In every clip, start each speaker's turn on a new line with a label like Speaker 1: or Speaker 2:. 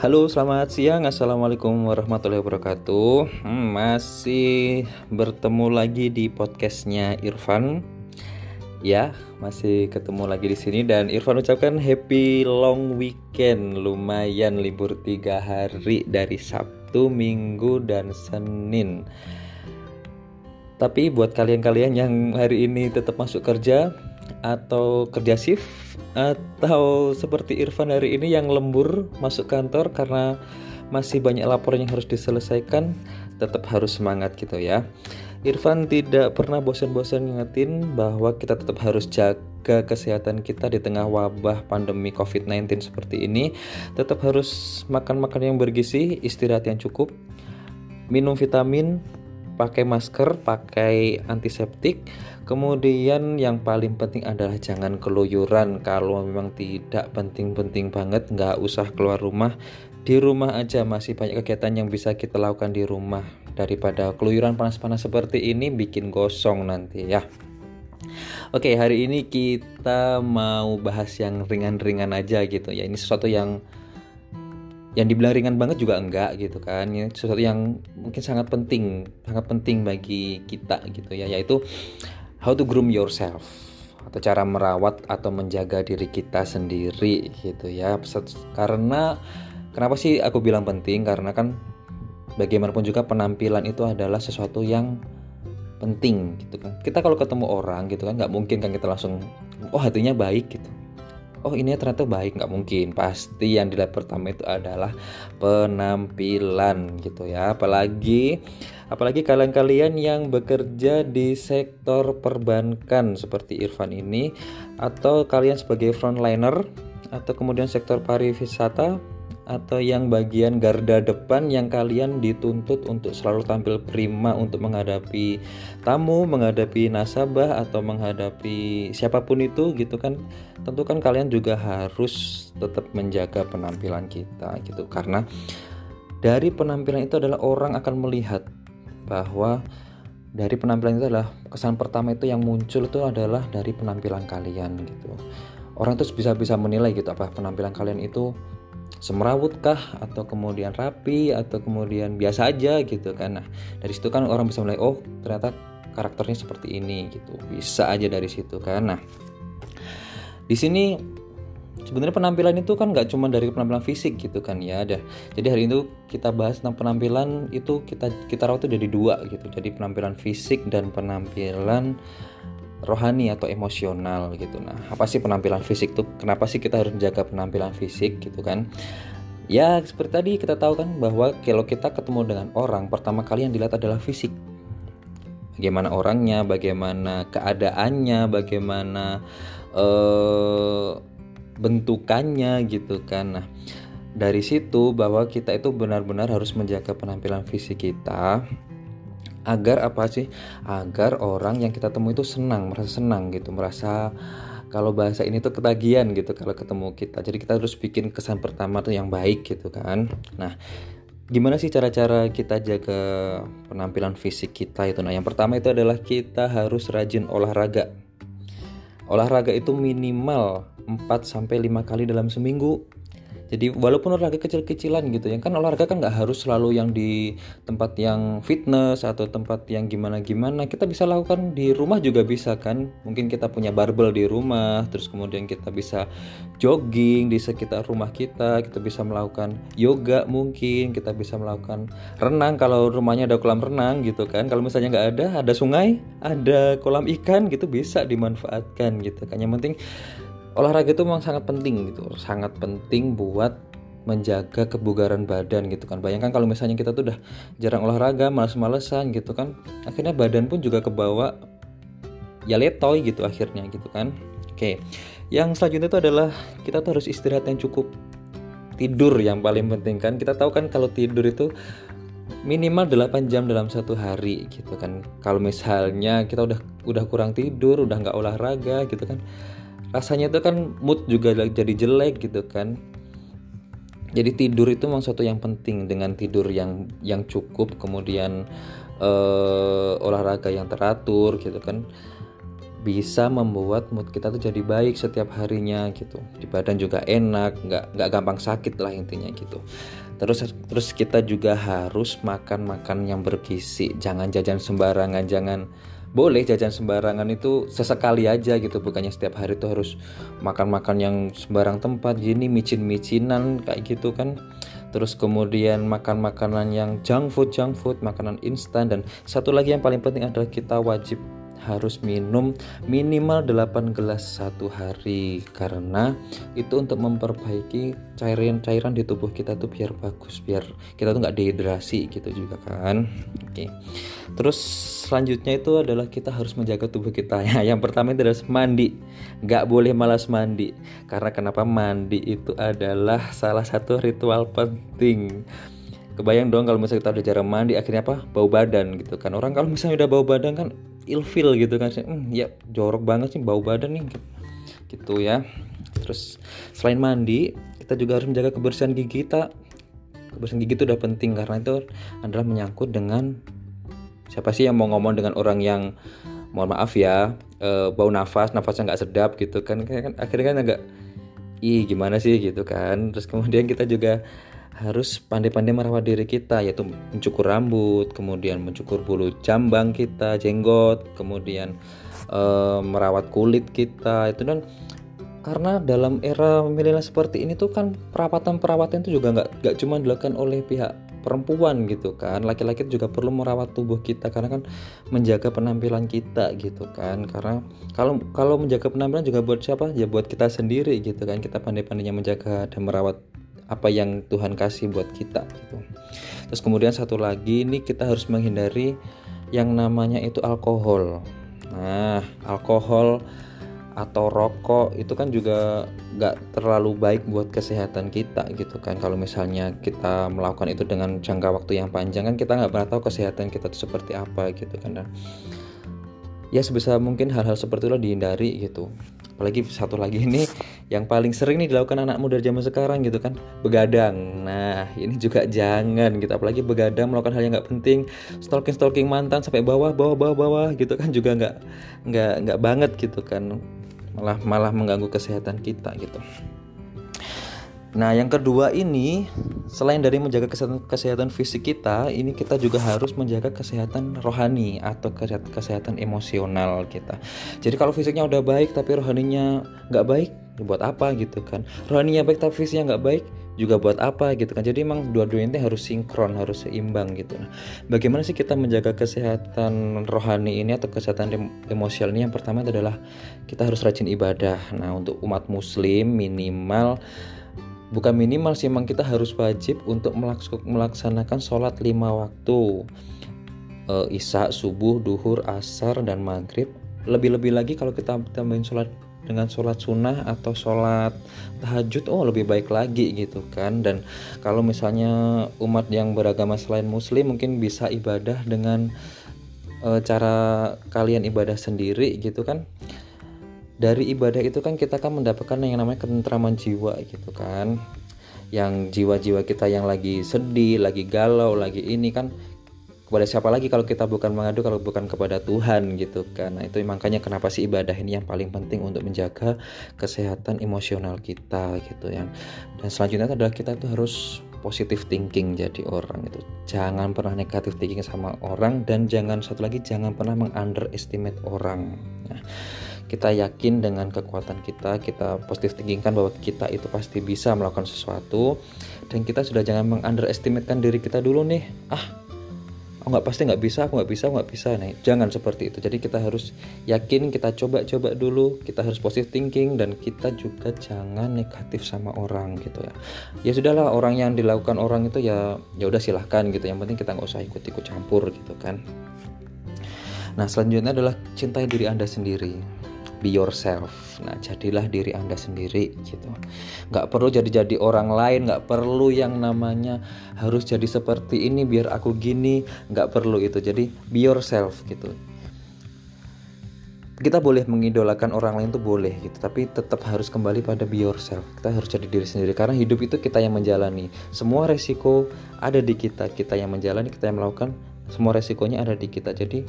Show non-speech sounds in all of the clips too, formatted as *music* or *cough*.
Speaker 1: Halo, selamat siang. Assalamualaikum warahmatullahi wabarakatuh. Hmm, masih bertemu lagi di podcastnya Irfan. Ya, masih ketemu lagi di sini dan Irfan ucapkan happy long weekend. Lumayan libur tiga hari dari Sabtu, Minggu, dan Senin. Tapi buat kalian-kalian yang hari ini tetap masuk kerja atau kerja shift atau seperti Irfan hari ini yang lembur masuk kantor karena masih banyak laporan yang harus diselesaikan tetap harus semangat gitu ya Irfan tidak pernah bosan-bosan ngingetin bahwa kita tetap harus jaga kesehatan kita di tengah wabah pandemi COVID-19 seperti ini. Tetap harus makan-makan yang bergizi, istirahat yang cukup, minum vitamin, pakai masker, pakai antiseptik. Kemudian yang paling penting adalah jangan keluyuran. Kalau memang tidak penting-penting banget, nggak usah keluar rumah. Di rumah aja masih banyak kegiatan yang bisa kita lakukan di rumah daripada keluyuran panas-panas seperti ini bikin gosong nanti ya. Oke, hari ini kita mau bahas yang ringan-ringan aja gitu ya. Ini sesuatu yang yang dibilang ringan banget juga enggak gitu kan. Ini sesuatu yang mungkin sangat penting sangat penting bagi kita gitu ya yaitu how to groom yourself atau cara merawat atau menjaga diri kita sendiri gitu ya. Karena kenapa sih aku bilang penting? Karena kan bagaimanapun juga penampilan itu adalah sesuatu yang penting gitu kan. Kita kalau ketemu orang gitu kan nggak mungkin kan kita langsung oh hatinya baik gitu oh ini ternyata baik nggak mungkin. Pasti yang dilihat pertama itu adalah penampilan gitu ya. Apalagi apalagi kalian-kalian yang bekerja di sektor perbankan seperti Irfan ini atau kalian sebagai frontliner atau kemudian sektor pariwisata atau yang bagian garda depan yang kalian dituntut untuk selalu tampil prima untuk menghadapi tamu, menghadapi nasabah atau menghadapi siapa pun itu gitu kan. Tentu kan kalian juga harus tetap menjaga penampilan kita gitu karena dari penampilan itu adalah orang akan melihat bahwa dari penampilan itu adalah kesan pertama itu yang muncul itu adalah dari penampilan kalian gitu. Orang terus bisa bisa menilai gitu apa penampilan kalian itu semrawut kah atau kemudian rapi atau kemudian biasa aja gitu kan. Nah dari situ kan orang bisa mulai oh ternyata karakternya seperti ini gitu. Bisa aja dari situ kan. Nah di sini sebenarnya penampilan itu kan nggak cuma dari penampilan fisik gitu kan ya. Ada jadi hari itu kita bahas tentang penampilan itu kita kita rawat itu dari dua gitu. Jadi penampilan fisik dan penampilan rohani atau emosional gitu. Nah, apa sih penampilan fisik tuh? Kenapa sih kita harus menjaga penampilan fisik gitu kan? Ya, seperti tadi kita tahu kan bahwa kalau kita ketemu dengan orang, pertama kali yang dilihat adalah fisik. Bagaimana orangnya, bagaimana keadaannya, bagaimana uh, bentukannya gitu kan. Nah, dari situ bahwa kita itu benar-benar harus menjaga penampilan fisik kita agar apa sih? Agar orang yang kita temui itu senang merasa senang gitu merasa kalau bahasa ini tuh ketagihan gitu kalau ketemu kita. Jadi kita harus bikin kesan pertama tuh yang baik gitu kan. Nah gimana sih cara-cara kita jaga penampilan fisik kita itu? Nah yang pertama itu adalah kita harus rajin olahraga. Olahraga itu minimal 4 sampai 5 kali dalam seminggu jadi walaupun olahraga kecil-kecilan gitu ya kan olahraga kan nggak harus selalu yang di tempat yang fitness atau tempat yang gimana-gimana. Kita bisa lakukan di rumah juga bisa kan. Mungkin kita punya barbel di rumah terus kemudian kita bisa jogging di sekitar rumah kita kita bisa melakukan yoga mungkin kita bisa melakukan renang kalau rumahnya ada kolam renang gitu kan. Kalau misalnya nggak ada ada sungai ada kolam ikan gitu bisa dimanfaatkan gitu kan. Yang penting olahraga itu memang sangat penting gitu. Sangat penting buat menjaga kebugaran badan gitu kan. Bayangkan kalau misalnya kita tuh udah jarang olahraga males-malesan gitu kan akhirnya badan pun juga kebawa ya letoy gitu akhirnya gitu kan. Oke yang selanjutnya itu adalah kita tuh harus istirahat yang cukup. Tidur yang paling penting kan. Kita tahu kan kalau tidur itu minimal 8 jam dalam satu hari gitu kan. Kalau misalnya kita udah udah kurang tidur udah nggak olahraga gitu kan rasanya itu kan mood juga jadi jelek gitu kan. Jadi tidur itu memang suatu yang penting dengan tidur yang yang cukup kemudian uh, olahraga yang teratur gitu kan bisa membuat mood kita tuh jadi baik setiap harinya gitu. Di badan juga enak nggak nggak gampang sakit lah intinya gitu. Terus terus kita juga harus makan makan yang bergizi. Jangan jajan sembarangan jangan boleh jajan sembarangan itu sesekali aja gitu. Bukannya setiap hari tuh harus makan-makan yang sembarang tempat gini micin-micinan kayak gitu kan. Terus kemudian makan makanan yang junk food junk food makanan instan. Dan satu lagi yang paling penting adalah kita wajib harus minum minimal 8 gelas satu hari. Karena itu untuk memperbaiki cairan-cairan di tubuh kita tuh biar bagus biar kita tuh nggak dehidrasi gitu juga kan. Oke. Terus selanjutnya itu adalah kita harus menjaga tubuh kita ya. *laughs* Yang pertama itu adalah mandi. Nggak boleh malas mandi. Karena kenapa mandi itu adalah salah satu ritual penting. Kebayang dong kalau misalnya kita udah jarang mandi akhirnya apa? Bau badan gitu kan. Orang kalau misalnya udah bau badan kan ilfil gitu kan hmm, ya jorok banget sih bau badan nih gitu. Ya. Terus selain mandi kita juga harus menjaga kebersihan gigi kita kebersihan gigi itu udah penting karena itu adalah menyangkut dengan siapa sih yang mau ngomong dengan orang yang mohon maaf ya e, bau nafas nafasnya nggak sedap gitu kan. Kan akhirnya kan agak ih gimana sih? Gitu kan. Terus kemudian kita juga harus pandai-pandai merawat diri kita yaitu mencukur rambut, kemudian mencukur bulu jambang kita, jenggot, kemudian e, merawat kulit kita itu dan karena dalam era milenial seperti ini tuh kan perawatan-perawatan itu juga nggak nggak cuma dilakukan oleh pihak perempuan gitu kan laki-laki juga perlu merawat tubuh kita karena kan menjaga penampilan kita gitu kan karena kalau kalau menjaga penampilan juga buat siapa? Ya buat kita sendiri gitu kan kita pandai-pandainya menjaga dan merawat apa yang Tuhan kasih buat kita gitu. Terus kemudian satu lagi ini kita harus menghindari yang namanya itu alkohol. Nah, alkohol atau rokok itu kan juga nggak terlalu baik buat kesehatan kita gitu kan kalau misalnya kita melakukan itu dengan jangka waktu yang panjang kan kita nggak pernah tahu kesehatan kita itu seperti apa gitu kan dan ya sebisa mungkin hal-hal seperti itu dihindari gitu apalagi satu lagi ini yang paling sering nih dilakukan anak muda zaman sekarang gitu kan begadang. Nah ini juga jangan gitu apalagi begadang melakukan hal yang nggak penting. Stalking stalking mantan sampai bawah bawah bawah bawah gitu kan juga nggak nggak nggak banget gitu kan. Malah malah mengganggu kesehatan kita gitu. Nah, yang kedua ini selain dari menjaga kesehatan, kesehatan fisik kita, ini kita juga harus menjaga kesehatan rohani atau kesehatan emosional kita. Jadi kalau fisiknya udah baik tapi rohaninya nggak baik, ya buat apa gitu kan? Rohaninya baik tapi fisiknya nggak baik, juga buat apa gitu kan? Jadi emang dua-duanya harus sinkron, harus seimbang gitu. Nah, bagaimana sih kita menjaga kesehatan rohani ini atau kesehatan emosional ini? Yang pertama adalah kita harus rajin ibadah. Nah, untuk umat muslim minimal bukan minimal sih emang kita harus wajib untuk melaksanakan sholat lima waktu. E, isya subuh duhur asar dan maghrib. Lebih-lebih lagi kalau kita tambahin sholat dengan sholat sunnah atau sholat tahajud oh lebih baik lagi gitu kan. Dan kalau misalnya umat yang beragama selain muslim mungkin bisa ibadah dengan e, cara kalian ibadah sendiri gitu kan dari ibadah itu kan kita kan mendapatkan yang namanya ketentraman jiwa gitu kan yang jiwa-jiwa kita yang lagi sedih, lagi galau, lagi ini kan kepada siapa lagi kalau kita bukan mengadu kalau bukan kepada Tuhan gitu kan. Nah, itu makanya kenapa sih ibadah ini yang paling penting untuk menjaga kesehatan emosional kita gitu ya. Dan selanjutnya adalah kita tuh harus positive thinking jadi orang itu. Jangan pernah negatif thinking sama orang dan jangan satu lagi jangan pernah mengunderestimate orang. Nah, kita yakin dengan kekuatan kita kita positif thinking bahwa kita itu pasti bisa melakukan sesuatu. Dan kita sudah jangan mengunderestimatekan diri kita dulu nih. Ah oh nggak pasti nggak bisa aku nggak bisa nggak bisa. Nih jangan seperti itu. Jadi kita harus yakin kita coba-coba dulu. Kita harus positive thinking dan kita juga jangan negatif sama orang gitu ya. Ya sudahlah orang yang dilakukan orang itu ya ya udah silahkan gitu. Yang penting kita nggak usah ikut-ikut campur gitu kan. Nah selanjutnya adalah cintai diri anda sendiri be yourself. Nah jadilah diri anda sendiri gitu. Nggak perlu jadi-jadi orang lain nggak perlu yang namanya harus jadi seperti ini biar aku gini. Nggak perlu itu. Jadi be yourself gitu. Kita boleh mengidolakan orang lain tuh boleh gitu. Tapi tetap harus kembali pada be yourself. Kita harus jadi diri sendiri. Karena hidup itu kita yang menjalani. Semua resiko ada di kita. Kita yang menjalani kita yang melakukan semua resikonya ada di kita. Jadi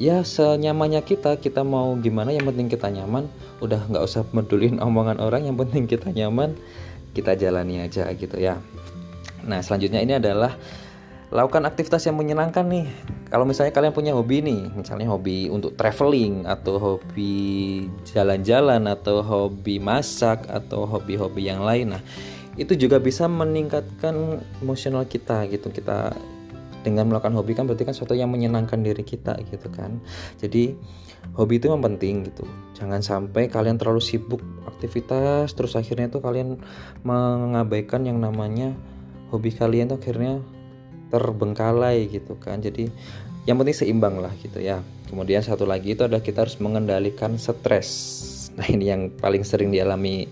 Speaker 1: ya senyamannya kita kita mau gimana yang penting kita nyaman. Udah nggak usah pedulin *laughs* omongan orang yang penting kita nyaman kita jalani aja gitu ya. Nah selanjutnya ini adalah lakukan aktivitas yang menyenangkan nih. Kalau misalnya kalian punya hobi nih misalnya hobi untuk traveling atau hobi jalan-jalan atau hobi masak atau hobi-hobi yang lain nah itu juga bisa meningkatkan emosional kita gitu. Kita dengan melakukan hobi kan berarti kan sesuatu yang menyenangkan diri kita gitu kan. Jadi hobi itu yang penting gitu. Jangan sampai kalian terlalu sibuk aktivitas terus akhirnya itu kalian mengabaikan yang namanya hobi kalian tuh akhirnya terbengkalai gitu kan. Jadi yang penting seimbang lah gitu ya. Kemudian satu lagi itu adalah kita harus mengendalikan stres. Nah ini yang paling sering dialami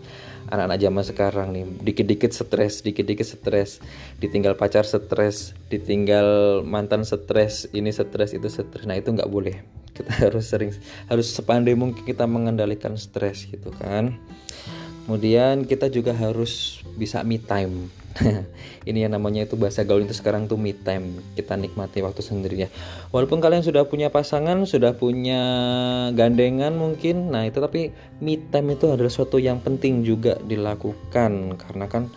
Speaker 1: anak-anak zaman sekarang nih dikit-dikit stres dikit-dikit stres. Ditinggal pacar stres ditinggal mantan stres ini stres itu stres. Nah itu nggak boleh. Kita *laughs* harus sering harus sepandai mungkin kita mengendalikan stres gitu kan. Kemudian kita juga harus bisa me time *laughs* ini yang namanya itu bahasa gaul itu sekarang tuh me time kita nikmati waktu sendiri ya walaupun kalian sudah punya pasangan sudah punya gandengan mungkin nah itu tapi me time itu adalah suatu yang penting juga dilakukan. Karena kan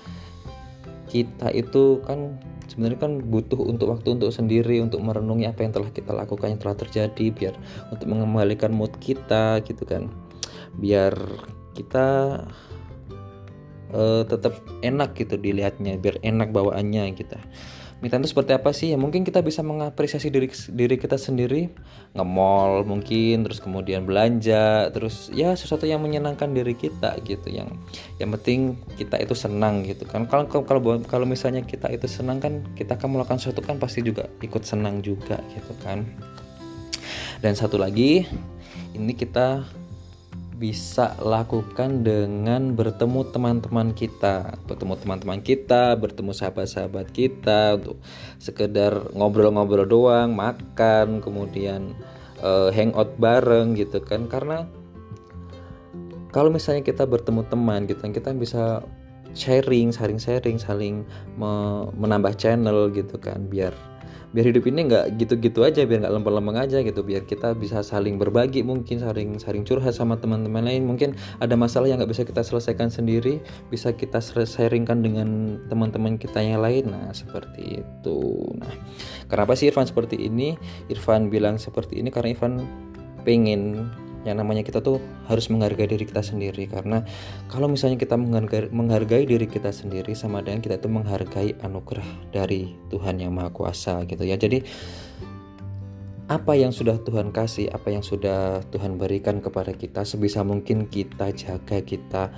Speaker 1: kita itu kan sebenarnya kan butuh untuk waktu untuk sendiri untuk merenungi apa yang telah kita lakukan yang telah terjadi biar untuk mengembalikan mood kita gitu kan. Biar kita uh, tetap enak gitu dilihatnya biar enak bawaannya gitu. Time itu seperti apa sih? Ya mungkin kita bisa mengapresiasi diri diri kita sendiri. Nge-mall mungkin terus kemudian belanja terus ya sesuatu yang menyenangkan diri kita gitu. Yang yang penting kita itu senang gitu kan. Kalau kalau kalau misalnya kita itu senang kan kita akan melakukan sesuatu kan pasti juga ikut senang juga gitu kan. Dan satu lagi ini kita bisa lakukan dengan bertemu teman-teman kita, bertemu teman-teman kita, bertemu sahabat-sahabat kita untuk sekedar ngobrol-ngobrol doang, makan, kemudian uh, hangout bareng gitu kan. Karena kalau misalnya kita bertemu teman gitu kita bisa sharing, sharing-sharing, saling menambah channel gitu kan biar biar hidup ini nggak gitu-gitu aja biar nggak lempeng-lempeng aja gitu. Biar kita bisa saling berbagi mungkin saling saling curhat sama teman-teman lain. Mungkin ada masalah yang nggak bisa kita selesaikan sendiri bisa kita sharingkan dengan teman-teman kita yang lain. Nah seperti itu. Nah kenapa sih Irfan seperti ini? Irfan bilang seperti ini karena Irfan pengen yang namanya kita tuh harus menghargai diri kita sendiri. Karena kalau misalnya kita menghargai, menghargai diri kita sendiri sama dengan kita itu menghargai anugerah dari Tuhan yang Maha Kuasa gitu ya. Jadi apa yang sudah Tuhan kasih, apa yang sudah Tuhan berikan kepada kita sebisa mungkin kita jaga, kita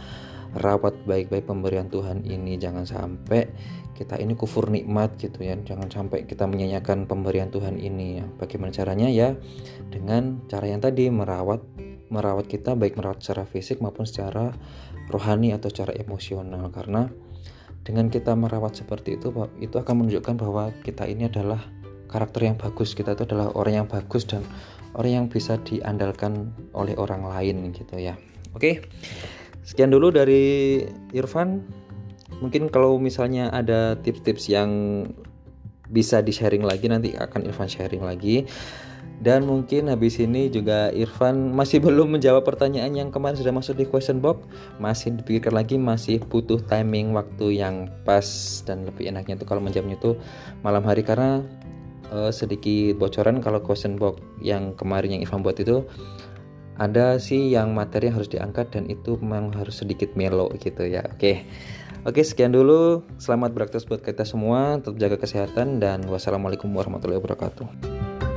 Speaker 1: rawat baik-baik pemberian Tuhan ini jangan sampai kita ini kufur nikmat gitu ya. Jangan sampai kita menyanyikan pemberian Tuhan ini ya. Bagaimana caranya ya? Dengan cara yang tadi merawat merawat kita baik merawat secara fisik maupun secara rohani atau secara emosional. Karena dengan kita merawat seperti itu itu akan menunjukkan bahwa kita ini adalah karakter yang bagus. Kita itu adalah orang yang bagus dan orang yang bisa diandalkan oleh orang lain gitu ya. Oke Sekian dulu dari Irfan. Mungkin kalau misalnya ada tips-tips yang bisa di-sharing lagi nanti akan Irfan sharing lagi. Dan mungkin habis ini juga Irfan masih *laughs* belum menjawab pertanyaan yang kemarin sudah masuk di question box. Masih dipikirkan lagi, masih butuh timing waktu yang pas dan lebih enaknya itu kalau menjawabnya itu malam hari karena uh, sedikit bocoran kalau question box yang kemarin yang Irfan buat itu ada sih yang materi harus diangkat dan itu memang harus sedikit melo gitu ya. Oke. Oke sekian dulu. Selamat beraktivitas buat kita semua. Tetap jaga kesehatan dan wassalamualaikum warahmatullahi wabarakatuh